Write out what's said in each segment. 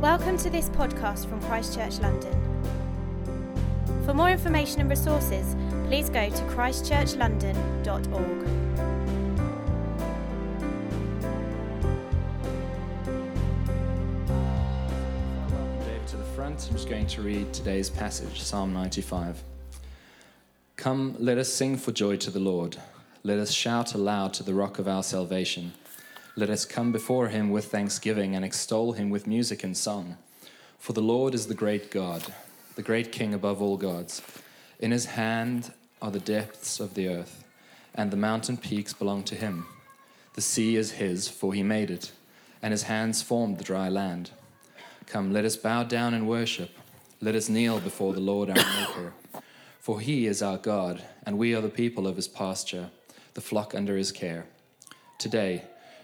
Welcome to this podcast from Christ Church London. For more information and resources, please go to christchurchlondon.org. Dave to the front. I'm just going to read today's passage, Psalm 95. Come, let us sing for joy to the Lord. Let us shout aloud to the rock of our salvation. Let us come before him with thanksgiving and extol him with music and song. For the Lord is the great God, the great King above all gods. In his hand are the depths of the earth, and the mountain peaks belong to him. The sea is his, for he made it, and his hands formed the dry land. Come, let us bow down and worship. Let us kneel before the Lord our Maker. For he is our God, and we are the people of his pasture, the flock under his care. Today,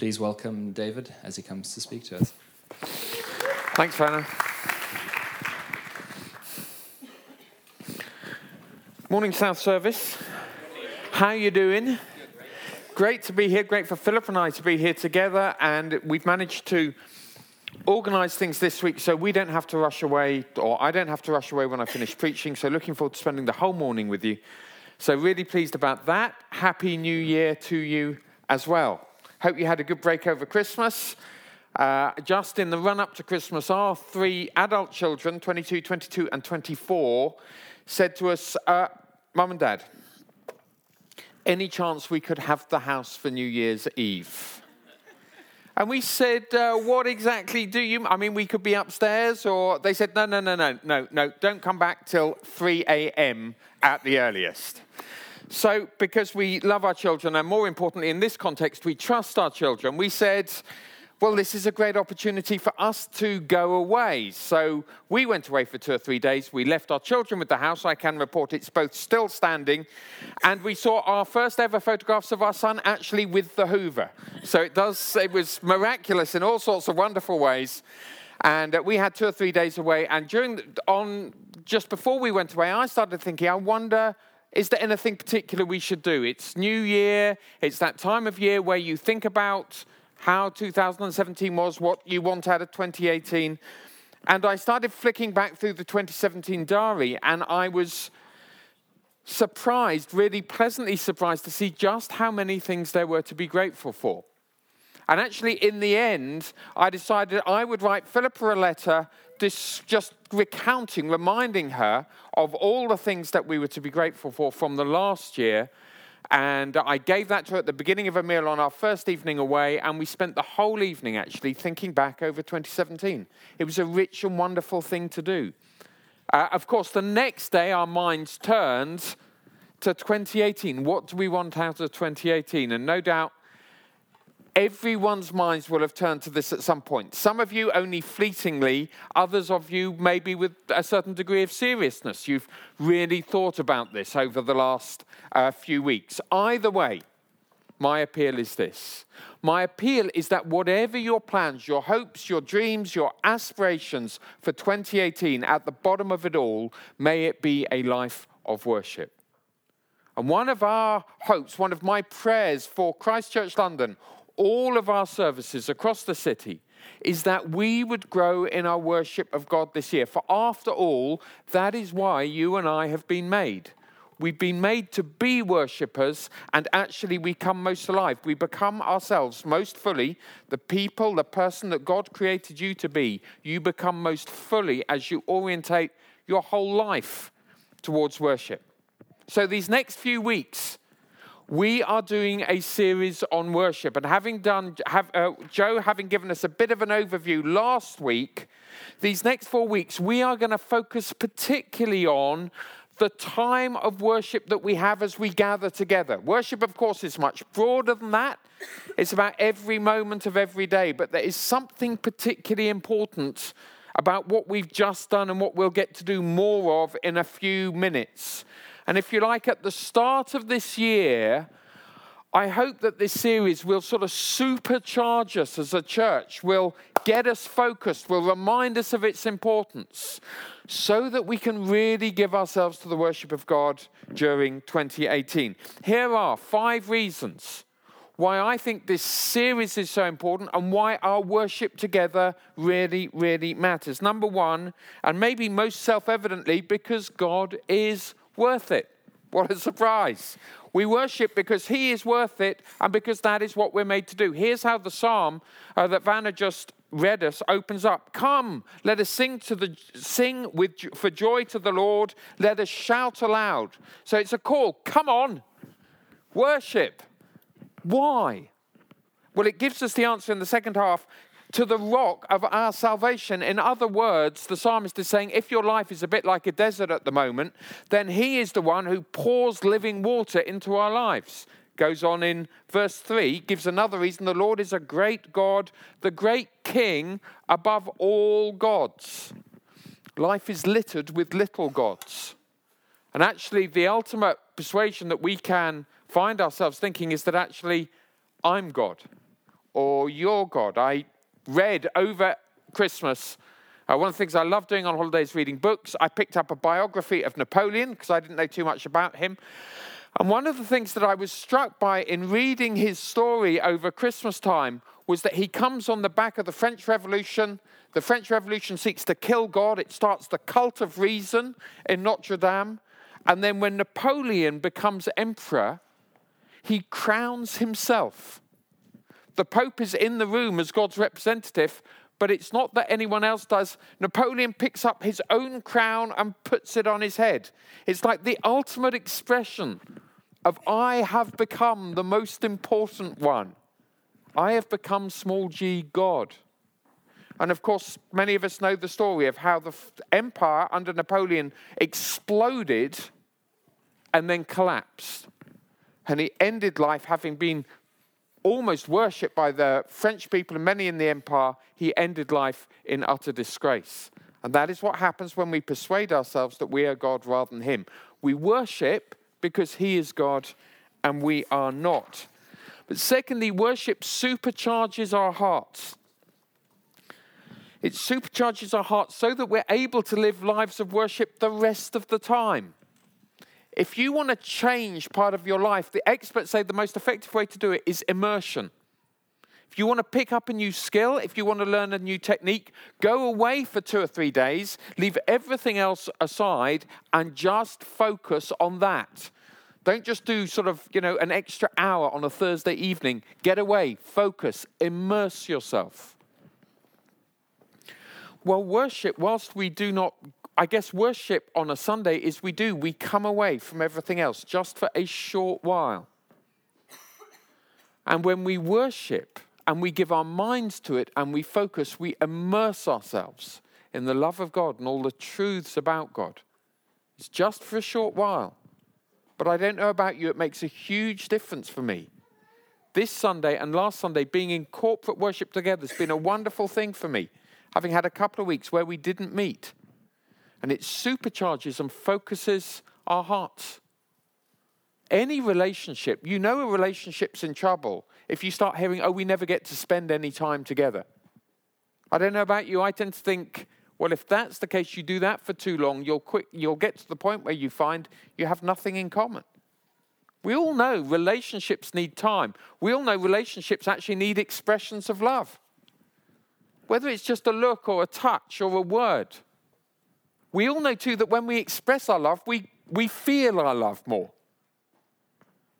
Please welcome David as he comes to speak to us. Thanks, Vernon. Morning, South Service. How are you doing? Great to be here. Great for Philippa and I to be here together, and we've managed to organise things this week so we don't have to rush away, or I don't have to rush away when I finish preaching. So looking forward to spending the whole morning with you. So really pleased about that. Happy New Year to you as well. Hope you had a good break over Christmas. Uh, just in the run up to Christmas, our three adult children, 22, 22, and 24, said to us, uh, Mum and Dad, any chance we could have the house for New Year's Eve? And we said, uh, What exactly do you? I mean, we could be upstairs, or they said, No, no, no, no, no, no, don't come back till 3 a.m. at the earliest. So, because we love our children, and more importantly, in this context, we trust our children, we said, well, this is a great opportunity for us to go away. So we went away for two or three days. We left our children with the house. I can report it's both still standing. And we saw our first ever photographs of our son actually with the Hoover. So it does, it was miraculous in all sorts of wonderful ways. And uh, we had two or three days away. And during, on, just before we went away, I started thinking, I wonder is there anything particular we should do? It's New Year, it's that time of year where you think about how 2017 was, what you want out of 2018. And I started flicking back through the 2017 diary, and I was surprised, really pleasantly surprised, to see just how many things there were to be grateful for. And actually, in the end, I decided I would write Philippa a letter just recounting, reminding her of all the things that we were to be grateful for from the last year and I gave that to her at the beginning of a meal on our first evening away, and we spent the whole evening actually thinking back over 2017. It was a rich and wonderful thing to do. Uh, of course, the next day our minds turned to 2018. What do we want out of 2018? And no doubt everyone's minds will have turned to this at some point. Some of you only fleetingly, others of you maybe with a certain degree of seriousness. You've really thought about this over the last uh, few weeks. Either way, my appeal is this. My appeal is that whatever your plans, your hopes, your dreams, your aspirations for 2018, at the bottom of it all, may it be a life of worship. And one of our hopes, one of my prayers for Christ Church London, all of our services across the city is that we would grow in our worship of God this year. For after all, that is why you and I have been made. We've been made to be worshippers, and actually, we come most alive. We become ourselves most fully the people, the person that God created you to be. You become most fully as you orientate your whole life towards worship. So, these next few weeks, we are doing a series on worship. And having done, have, uh, Joe having given us a bit of an overview last week, these next four weeks, we are going to focus particularly on the time of worship that we have as we gather together. Worship, of course, is much broader than that. It's about every moment of every day, but there is something particularly important about what we've just done and what we'll get to do more of in a few minutes. And if you like, at the start of this year, I hope that this series will sort of supercharge us as a church, will get us focused, will remind us of its importance, so that we can really give ourselves to the worship of God during 2018. Here are five reasons why I think this series is so important and why our worship together really, really matters. Number one, and maybe most self evidently, because God is worth it. What a surprise. We worship because He is worth it and because that is what we're made to do. Here's how the psalm uh, that Vanna just read us opens up. Come, let us sing to the sing with for joy to the Lord. Let us shout aloud. So it's a call. Come on, worship. Why? Well, it gives us the answer in the second half to the rock of our salvation. In other words, the psalmist is saying if your life is a bit like a desert at the moment, then he is the one who pours living water into our lives. Goes on in verse 3, gives another reason the Lord is a great God, the great King above all gods. Life is littered with little gods. And actually, the ultimate persuasion that we can find ourselves thinking is that actually I'm God or you're God. I read over Christmas. Uh, one of the things I love doing on holidays reading books. I picked up a biography of Napoleon because I didn't know too much about him. And one of the things that I was struck by in reading his story over Christmas time was that he comes on the back of the French Revolution. The French Revolution seeks to kill God. It starts the cult of reason in Notre Dame. And then when Napoleon becomes emperor, he crowns himself. The Pope is in the room as God's representative, but it's not that anyone else does. Napoleon picks up his own crown and puts it on his head. It's like the ultimate expression of I have become the most important one. I have become small g God. And of course, many of us know the story of how the empire under Napoleon exploded and then collapsed. And he ended life having been almost worshipped by the French people and many in the empire. He ended life in utter disgrace. And that is what happens when we persuade ourselves that we are God rather than Him. We worship because He is God and we are not. But secondly, worship supercharges our hearts. It supercharges our hearts so that we're able to live lives of worship the rest of the time. If you want to change part of your life, the experts say the most effective way to do it is immersion. If you want to pick up a new skill, if you want to learn a new technique, go away for two or three days, leave everything else aside, and just focus on that. Don't just do sort of, you know, an extra hour on a Thursday evening. Get away, focus, immerse yourself. Well, worship, whilst we do not I guess worship on a Sunday is we do, we come away from everything else just for a short while. And when we worship and we give our minds to it and we focus, we immerse ourselves in the love of God and all the truths about God. It's just for a short while. But I don't know about you, it makes a huge difference for me. This Sunday and last Sunday, being in corporate worship together has been a wonderful thing for me, having had a couple of weeks where we didn't meet and it supercharges and focuses our hearts. Any relationship, you know a relationship's in trouble if you start hearing, oh, we never get to spend any time together. I don't know about you, I tend to think, well, if that's the case, you do that for too long, you'll, you'll get to the point where you find you have nothing in common. We all know relationships need time. We all know relationships actually need expressions of love. Whether it's just a look or a touch or a word. We all know too that when we express our love, we, we feel our love more.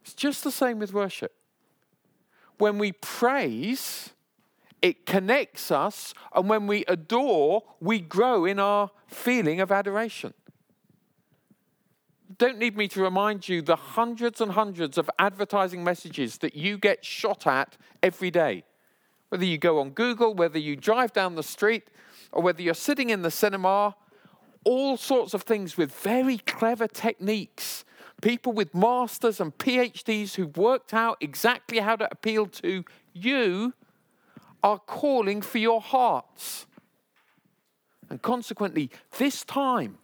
It's just the same with worship. When we praise, it connects us, and when we adore, we grow in our feeling of adoration. Don't need me to remind you the hundreds and hundreds of advertising messages that you get shot at every day. Whether you go on Google, whether you drive down the street, or whether you're sitting in the cinema, all sorts of things with very clever techniques. People with masters and PhDs who've worked out exactly how to appeal to you are calling for your hearts. And consequently, this time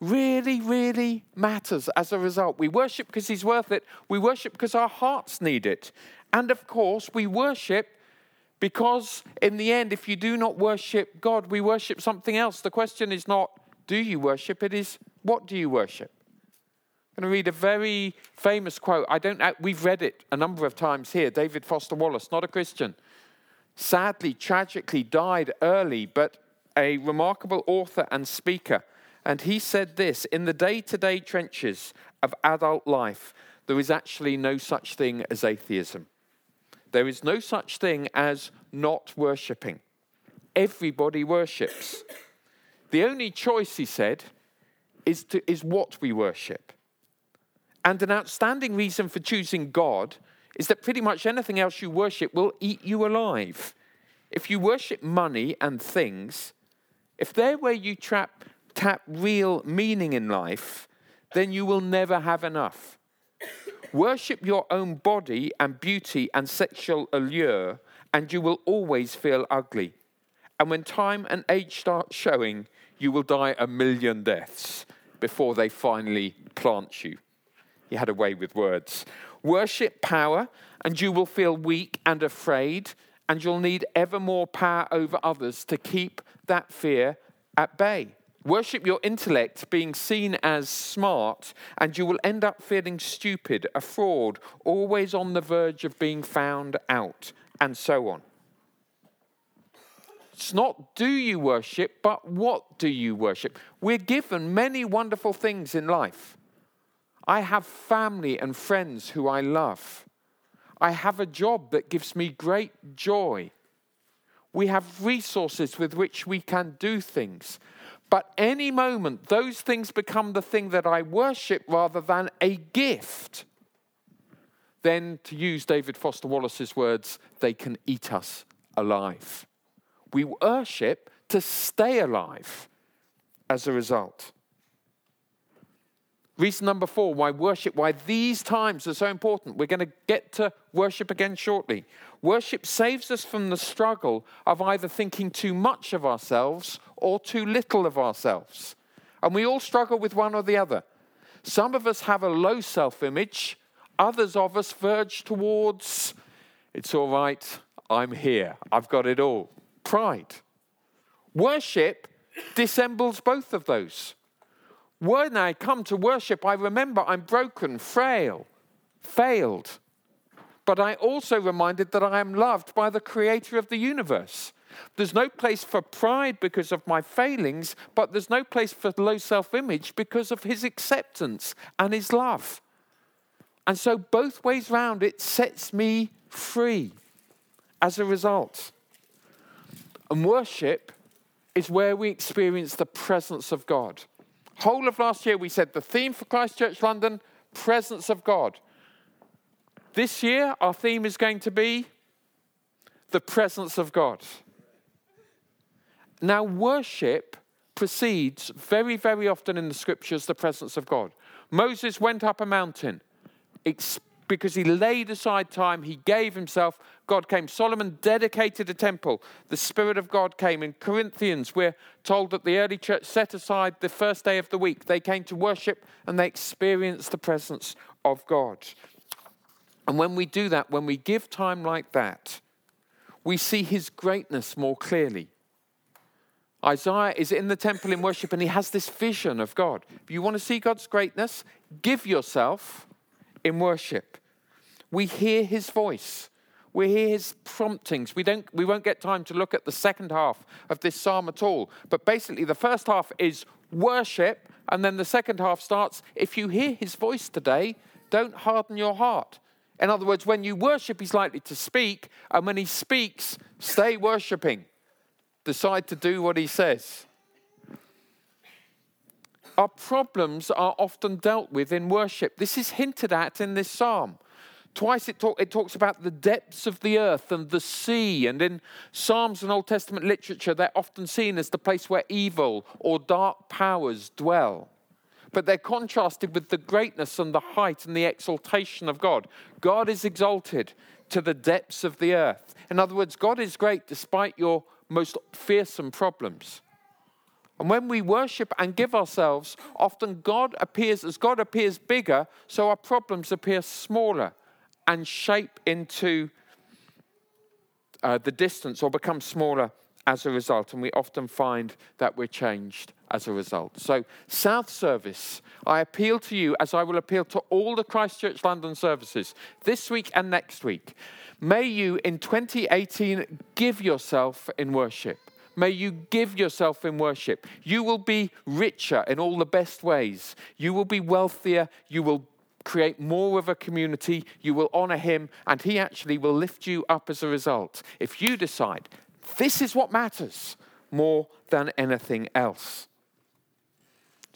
really, really matters as a result. We worship because He's worth it, we worship because our hearts need it. And of course, we worship because, in the end, if you do not worship God, we worship something else. The question is not, do you worship? It is, what do you worship? I'm going to read a very famous quote. I don't. We've read it a number of times here. David Foster Wallace, not a Christian, sadly, tragically died early, but a remarkable author and speaker. And he said this In the day to day trenches of adult life, there is actually no such thing as atheism. There is no such thing as not worshipping. Everybody worships. The only choice, he said, is, to, is what we worship. And an outstanding reason for choosing God is that pretty much anything else you worship will eat you alive. If you worship money and things, if they're where you trap, tap real meaning in life, then you will never have enough. Worship your own body and beauty and sexual allure, and you will always feel ugly. And when time and age start showing, you will die a million deaths before they finally plant you. He had a way with words. Worship power, and you will feel weak and afraid, and you'll need ever more power over others to keep that fear at bay. Worship your intellect, being seen as smart, and you will end up feeling stupid, a fraud, always on the verge of being found out, and so on. It's not do you worship, but what do you worship? We're given many wonderful things in life. I have family and friends who I love. I have a job that gives me great joy. We have resources with which we can do things. But any moment, those things become the thing that I worship rather than a gift. Then, to use David Foster Wallace's words, they can eat us alive. We worship to stay alive as a result. Reason number four why worship, why these times are so important. We're going to get to worship again shortly. Worship saves us from the struggle of either thinking too much of ourselves or too little of ourselves. And we all struggle with one or the other. Some of us have a low self image, others of us verge towards, it's all right, I'm here, I've got it all. Pride. Worship dissembles both of those. When I come to worship, I remember I'm broken, frail, failed. But I also reminded that I am loved by the creator of the universe. There's no place for pride because of my failings, but there's no place for low self image because of his acceptance and his love. And so, both ways round, it sets me free as a result. And worship is where we experience the presence of God. Whole of last year, we said the theme for Christ Church London presence of God. This year, our theme is going to be the presence of God. Now, worship precedes very, very often in the scriptures the presence of God. Moses went up a mountain because he laid aside time, he gave himself. God came. Solomon dedicated a temple. The Spirit of God came. In Corinthians, we're told that the early church set aside the first day of the week. They came to worship and they experienced the presence of God. And when we do that, when we give time like that, we see his greatness more clearly. Isaiah is in the temple in worship and he has this vision of God. If you want to see God's greatness, give yourself in worship. We hear his voice. We hear his promptings. We, don't, we won't get time to look at the second half of this psalm at all. But basically, the first half is worship, and then the second half starts if you hear his voice today, don't harden your heart. In other words, when you worship, he's likely to speak, and when he speaks, stay worshiping. Decide to do what he says. Our problems are often dealt with in worship. This is hinted at in this psalm. Twice it, talk, it, talks about the depths of the earth and the sea. And in Psalms and Old Testament literature, they're often seen as the place where evil or dark powers dwell. But they're contrasted with the greatness and the height and the exaltation of God. God is exalted to the depths of the earth. In other words, God is great despite your most fearsome problems. And when we worship and give ourselves, often God appears, as God appears bigger, so our problems appear smaller and shape into uh, the distance or become smaller as a result. And we often find that we're changed as a result. So, South Service, I appeal to you as I will appeal to all the Christ Church London services this week and next week. May you in 2018 give yourself in worship. May you give yourself in worship. You will be richer in all the best ways. You will be wealthier. You will create more of a community. You will honor him, and he actually will lift you up as a result. If you decide this is what matters more than anything else.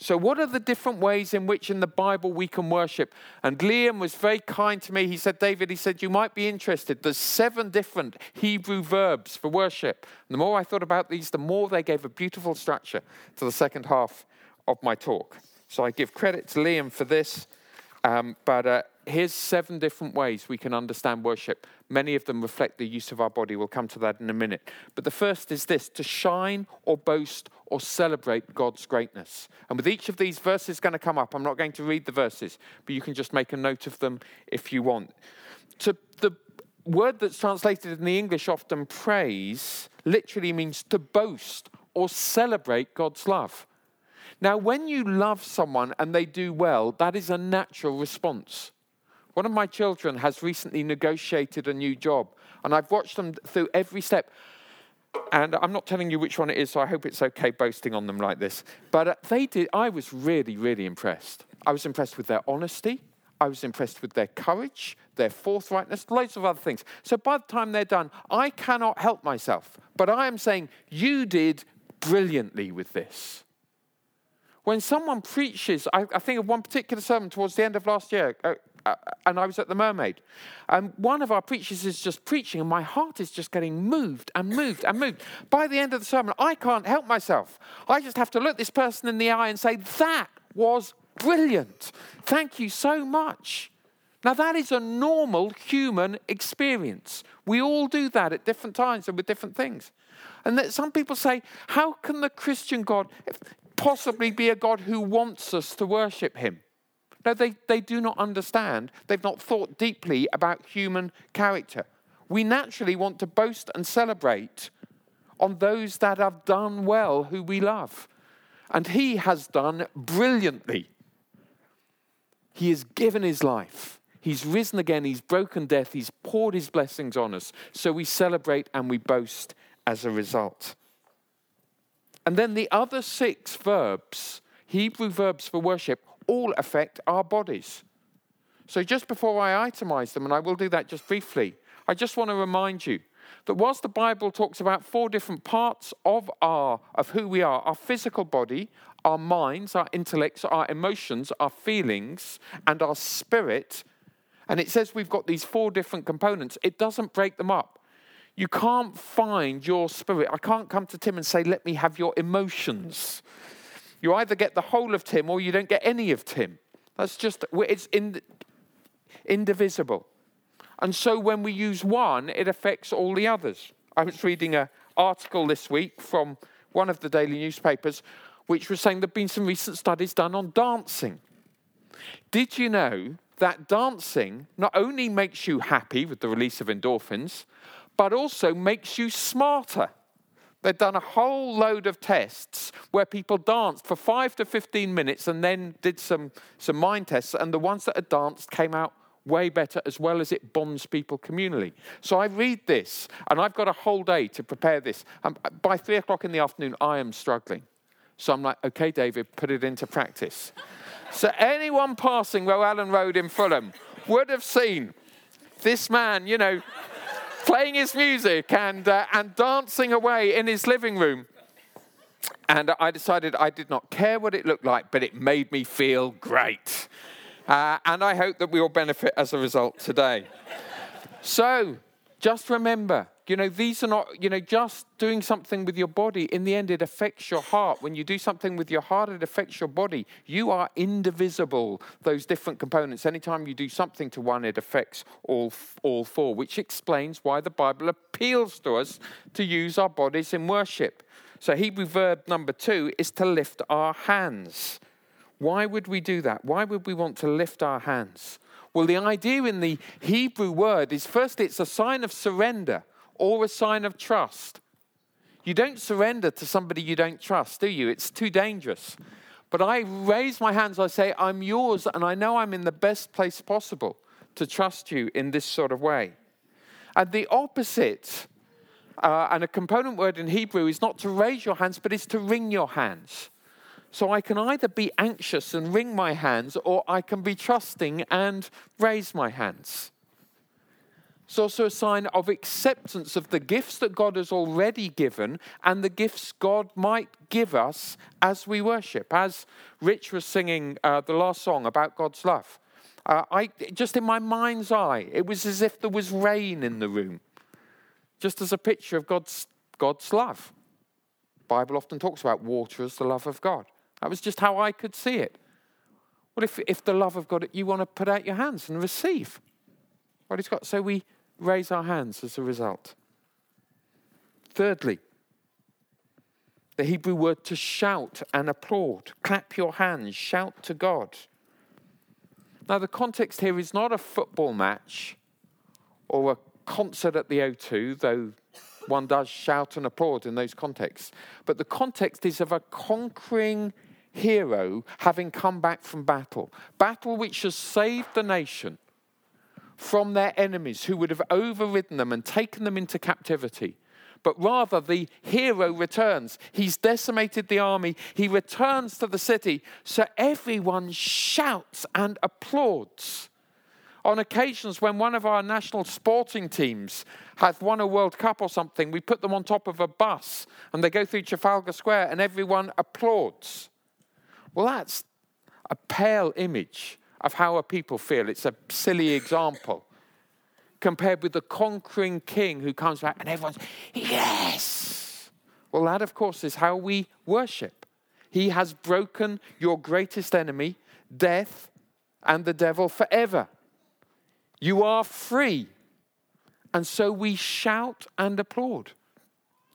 So, what are the different ways in which in the Bible we can worship? And Liam was very kind to me. He said, David, he said, you might be interested. There's seven different Hebrew verbs for worship. And the more I thought about these, the more they gave a beautiful structure to the second half of my talk. So, I give credit to Liam for this. Um, but uh, here's seven different ways we can understand worship. Many of them reflect the use of our body. We'll come to that in a minute. But the first is this to shine or boast or celebrate God's greatness. And with each of these verses going to come up, I'm not going to read the verses, but you can just make a note of them if you want. To the word that's translated in the English often praise literally means to boast or celebrate God's love. Now, when you love someone and they do well, that is a natural response. One of my children has recently negotiated a new job, and I've watched them through every step. And I'm not telling you which one it is, so I hope it's okay boasting on them like this. But uh, they did, I was really, really impressed. I was impressed with their honesty. I was impressed with their courage, their forthrightness, loads of other things. So by the time they're done, I cannot help myself. But I am saying, you did brilliantly with this. When someone preaches, I, I think of one particular sermon towards the end of last year, uh, uh, and I was at the Mermaid. And one of our preachers is just preaching, and my heart is just getting moved and moved and moved. By the end of the sermon, I can't help myself. I just have to look this person in the eye and say, That was brilliant. Thank you so much. Now, that is a normal human experience. We all do that at different times and with different things. And that some people say, How can the Christian God, possibly be a God who wants us to worship him? No, they, they do not understand. They've not thought deeply about human character. We naturally want to boast and celebrate on those that have done well, who we love. And he has done brilliantly. He has given his life. He's risen again. He's broken death. He's poured his blessings on us. So we celebrate and we boast as a result. And then the other six verbs, Hebrew verbs for worship, all affect our bodies. So just before I itemize them, and I will do that just briefly, I just want to remind you that whilst the Bible talks about four different parts of our of who we are, our physical body, our minds, our intellects, our emotions, our feelings, and our spirit, and it says we've got these four different components, it doesn't break them up. You can't find your spirit. I can't come to Tim and say, let me have your emotions. You either get the whole of Tim or you don't get any of Tim. That's just, it's indivisible. And so when we use one, it affects all the others. I was reading an article this week from one of the daily newspapers, which was saying there have been some recent studies done on dancing. Did you know that dancing not only makes you happy with the release of endorphins, but also makes you smarter? They've done a whole load of tests where people danced for five to 15 minutes and then did some, some mind tests, and the ones that had danced came out way better as well as it bonds people communally. So I read this, and I've got a whole day to prepare this. And by three o'clock in the afternoon, I am struggling. So I'm like, okay, David, put it into practice. so anyone passing Rowan Road in Fulham would have seen this man, you know, playing his music and, uh, and dancing away in his living room. And I decided I did not care what it looked like, but it made me feel great. Uh, and I hope that we all benefit as a result today. so just remember you know, these are not, you know, just doing something with your body. In the end, it affects your heart. When you do something with your heart, it affects your body. You are indivisible, those different components. Anytime you do something to one, it affects all, all four, which explains why the Bible appeals to us to use our bodies in worship. So, Hebrew verb number two is to lift our hands. Why would we do that? Why would we want to lift our hands? Well, the idea in the Hebrew word is first, it's a sign of surrender or a sign of trust. You don't surrender to somebody you don't trust, do you? It's too dangerous. But I raise my hands, I say, I'm yours, and I know I'm in the best place possible to trust you in this sort of way. And the opposite, uh, and a component word in Hebrew, is not to raise your hands, but is to wring your hands. So I can either be anxious and wring my hands, or I can be trusting and raise my hands. It's also a sign of acceptance of the gifts that God has already given and the gifts God might give us as we worship. As Rich was singing uh, the last song about God's love, uh, I, just in my mind's eye, it was as if there was rain in the room, just as a picture of God's, God's love. Bible often talks about water as the love of God. That was just how I could see it. Well, if, if the love of God, you want to put out your hands and receive what He's got. So we raise our hands as a result. Thirdly, the Hebrew word to shout and applaud. Clap your hands, shout to God. Now, the context here is not a football match or a concert at the O2, though one does shout and applaud in those contexts. But the context is of a conquering hero having come back from battle, battle which has saved the nation from their enemies who would have overridden them and taken them into captivity. But rather, the hero returns. He's decimated the army. He returns to the city. So everyone shouts and applauds. On occasions, when one of our national sporting teams has won a World Cup or something, we put them on top of a bus and they go through Trafalgar Square and everyone applauds. Well, that's a pale image of how a people feel. It's a silly example compared with the conquering king who comes back and everyone's, yes. Well, that, of course, is how we worship. He has broken your greatest enemy, death, and the devil forever. You are free. And so we shout and applaud.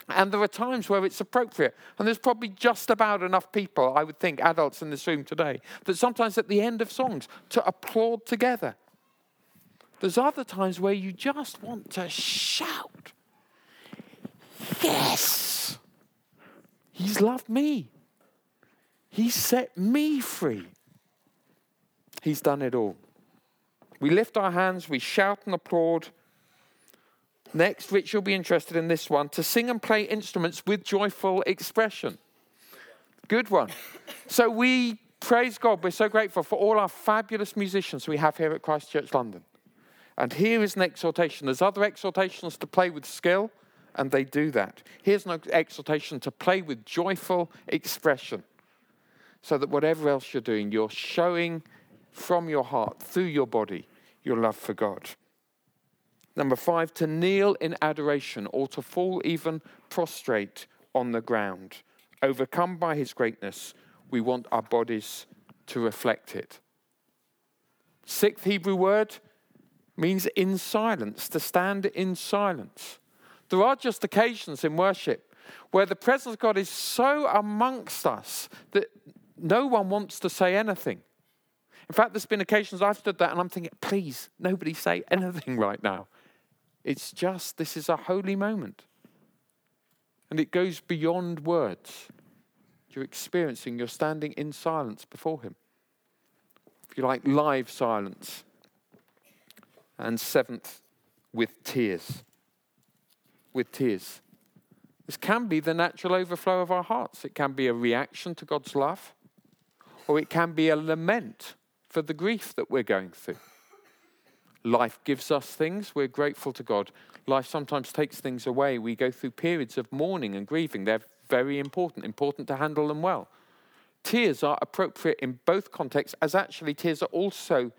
And there are times where it's appropriate. And there's probably just about enough people, I would think, adults in this room today, that sometimes at the end of songs to applaud together. There's other times where you just want to shout, Yes! He's loved me. He set me free. He's done it all. We lift our hands, we shout and applaud, Next, Rich, you'll be interested in this one to sing and play instruments with joyful expression. Good one. So we praise God. We're so grateful for all our fabulous musicians we have here at Christ Church London. And here is an exhortation. There's other exhortations to play with skill, and they do that. Here's an exhortation to play with joyful expression. So that whatever else you're doing, you're showing from your heart, through your body, your love for God. Number five, to kneel in adoration or to fall even prostrate on the ground. Overcome by his greatness, we want our bodies to reflect it. Sixth Hebrew word means in silence, to stand in silence. There are just occasions in worship where the presence of God is so amongst us that no one wants to say anything. In fact, there's been occasions I've stood there and I'm thinking, please, nobody say anything right now. It's just, this is a holy moment. And it goes beyond words. You're experiencing, you're standing in silence before Him. If you like, live silence. And seventh, with tears. With tears. This can be the natural overflow of our hearts. It can be a reaction to God's love, or it can be a lament for the grief that we're going through. Life gives us things, we're grateful to God. Life sometimes takes things away. We go through periods of mourning and grieving. They're very important, important to handle them well. Tears are appropriate in both contexts, as actually tears are also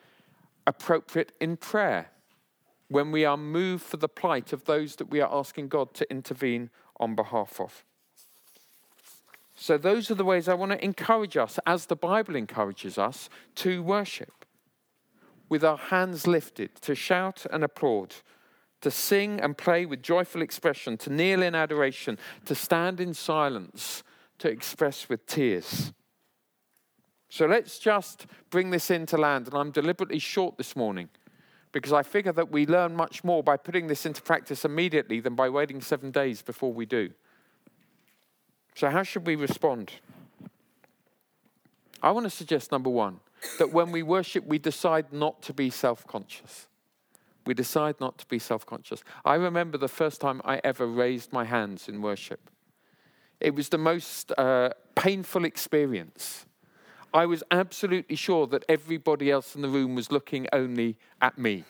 appropriate in prayer when we are moved for the plight of those that we are asking God to intervene on behalf of. So, those are the ways I want to encourage us, as the Bible encourages us, to worship with our hands lifted, to shout and applaud, to sing and play with joyful expression, to kneel in adoration, to stand in silence, to express with tears. So let's just bring this into land. And I'm deliberately short this morning because I figure that we learn much more by putting this into practice immediately than by waiting seven days before we do. So, how should we respond? I want to suggest number one, that when we worship, we decide not to be self conscious. We decide not to be self conscious. I remember the first time I ever raised my hands in worship. It was the most uh, painful experience. I was absolutely sure that everybody else in the room was looking only at me,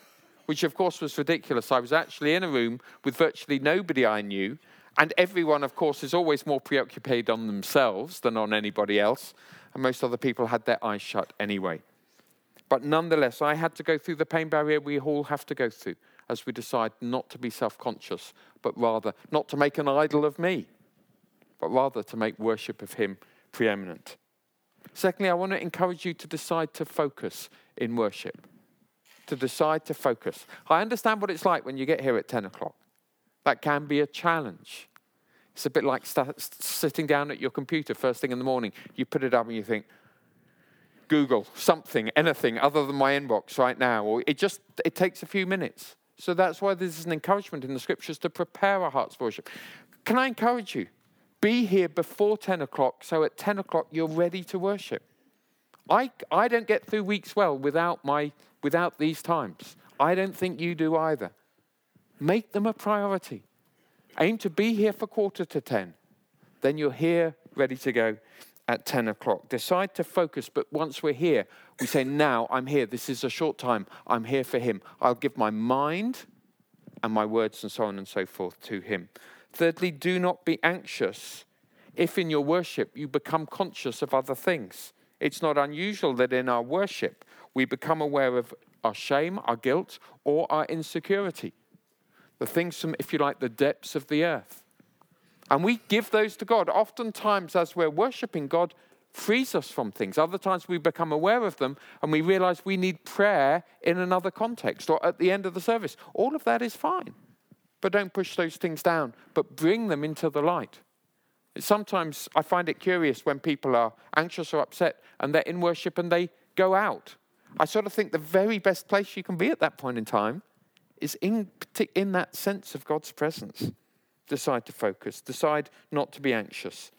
which of course was ridiculous. I was actually in a room with virtually nobody I knew, and everyone, of course, is always more preoccupied on themselves than on anybody else and most other people had their eyes shut anyway. But nonetheless, I had to go through the pain barrier we all have to go through as we decide not to be self conscious, but rather not to make an idol of me, but rather to make worship of Him preeminent. Secondly, I want to encourage you to decide to focus in worship. To decide to focus. I understand what it's like when you get here at 10 o'clock. That can be a challenge. It's a bit like st- sitting down at your computer first thing in the morning. You put it up and you think, Google something, anything other than my inbox right now. Or it just it takes a few minutes. So that's why there's an encouragement in the scriptures to prepare our hearts for worship. Can I encourage you? Be here before 10 o'clock, so at 10 o'clock you're ready to worship. I, I don't get through weeks well without, my, without these times. I don't think you do either. Make them a priority. Aim to be here for quarter to 10. Then you're here, ready to go at 10 o'clock. Decide to focus, but once we're here, we say, Now I'm here. This is a short time. I'm here for Him. I'll give my mind and my words and so on and so forth to Him. Thirdly, do not be anxious if in your worship you become conscious of other things. It's not unusual that in our worship we become aware of our shame, our guilt, or our insecurity the things from, if you like, the depths of the earth. And we give those to God. Oftentimes, as we're worshiping, God frees us from things. Other times, we become aware of them and we realize we need prayer in another context or at the end of the service. All of that is fine. But don't push those things down, but bring them into the light. Sometimes I find it curious when people are anxious or upset and they're in worship and they go out. I sort of think the very best place you can be at that point in time is in, in that sense of God's presence. Decide to focus, decide not to be anxious.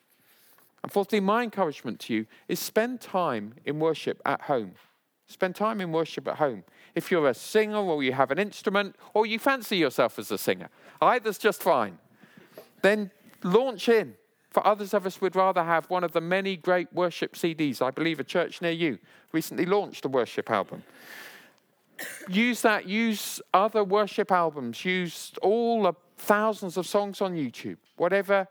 And fourthly, my encouragement to you is spend time in worship at home. Spend time in worship at home. If you're a singer or you have an instrument or you fancy yourself as a singer, either's just fine. Then launch in. For others of us, we'd rather have one of the many great worship CDs. I believe a church near you recently launched a worship album use that, use other worship albums, use all the thousands of songs on YouTube, whatever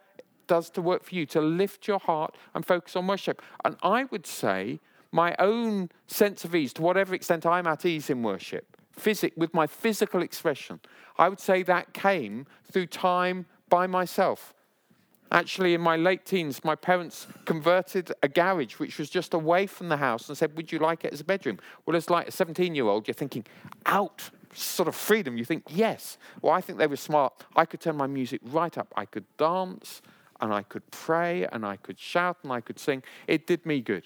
does to work for you to lift your heart and focus on worship. And I would say my own sense of ease, to whatever extent I'm at ease in worship, physic, with my physical expression, I would say that came through time by myself. Actually, in my late teens, my parents converted a garage which was just away from the house and said, Would you like it as a bedroom? Well, as like a 17 year old, you're thinking, out, sort of freedom. You think, Yes. Well, I think they were smart. I could turn my music right up. I could dance and I could pray and I could shout and I could sing. It did me good.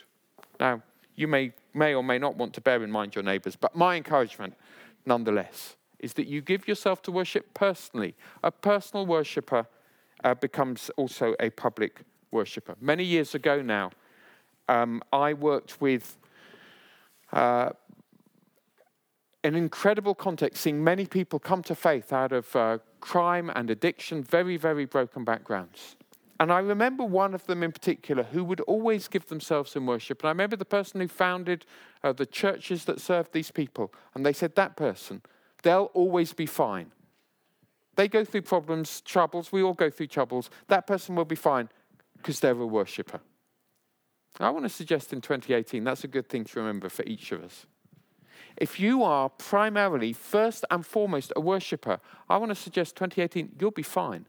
Now, you may, may or may not want to bear in mind your neighbors, but my encouragement, nonetheless, is that you give yourself to worship personally, a personal worshiper uh, becomes also a public worshipper. Many years ago now, um, I worked with uh, an incredible context, seeing many people come to faith out of uh, crime and addiction, very, very broken backgrounds. And I remember one of them in particular who would always give themselves in worship. And I remember the person who founded uh, the churches that served these people. And they said, That person, they'll always be fine. They go through problems, troubles. We all go through troubles. That person will be fine because they're a worshiper. I want to suggest in 2018 that's a good thing to remember for each of us. If you are primarily, first and foremost, a worshiper, I want to suggest 2018 you'll be fine.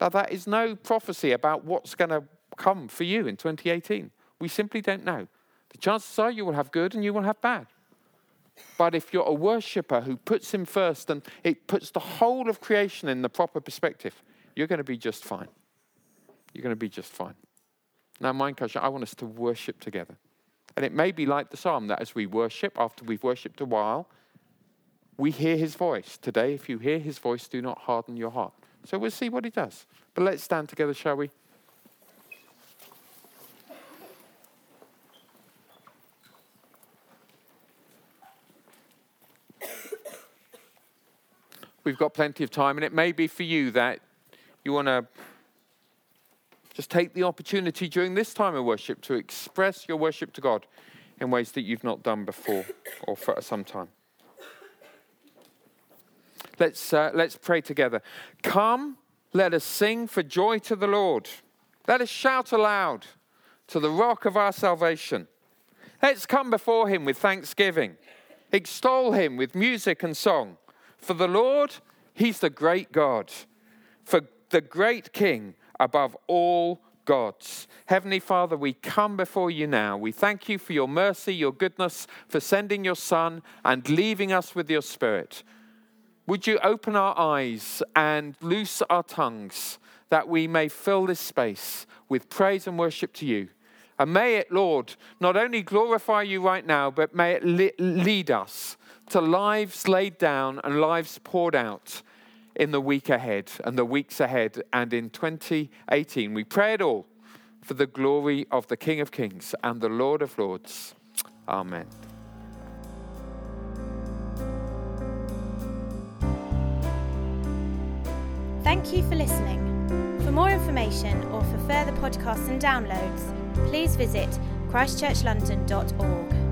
Now, that is no prophecy about what's going to come for you in 2018. We simply don't know. The chances are you will have good and you will have bad. But if you're a worshiper who puts Him first and it puts the whole of creation in the proper perspective, you're going to be just fine. You're going to be just fine. Now, my encouragement, I want us to worship together. And it may be like the psalm that as we worship, after we've worshipped a while, we hear his voice. Today, if you hear his voice, do not harden your heart. So we'll see what he does. But let's stand together, shall we? We've got plenty of time, and it may be for you that you want to just take the opportunity during this time of worship to express your worship to God in ways that you've not done before or for some time. Let's, uh, let's pray together. Come, let us sing for joy to the Lord. Let us shout aloud to the rock of our salvation. Let's come before him with thanksgiving. Extol him with music and song. For the Lord, he's the great God. For the great King above all gods. Heavenly Father, we come before you now. We thank you for your mercy, your goodness, for sending your Son and leaving us with your Spirit. Would you open our eyes and loose our tongues that we may fill this space with praise and worship to you? And may it, Lord, not only glorify you right now, but may it lead us to lives laid down and lives poured out in the week ahead and the weeks ahead and in 2018. We pray it all for the glory of the King of Kings and the Lord of Lords. Amen. Thank you for listening. For more information or for further podcasts and downloads, please visit christchurchlondon.org.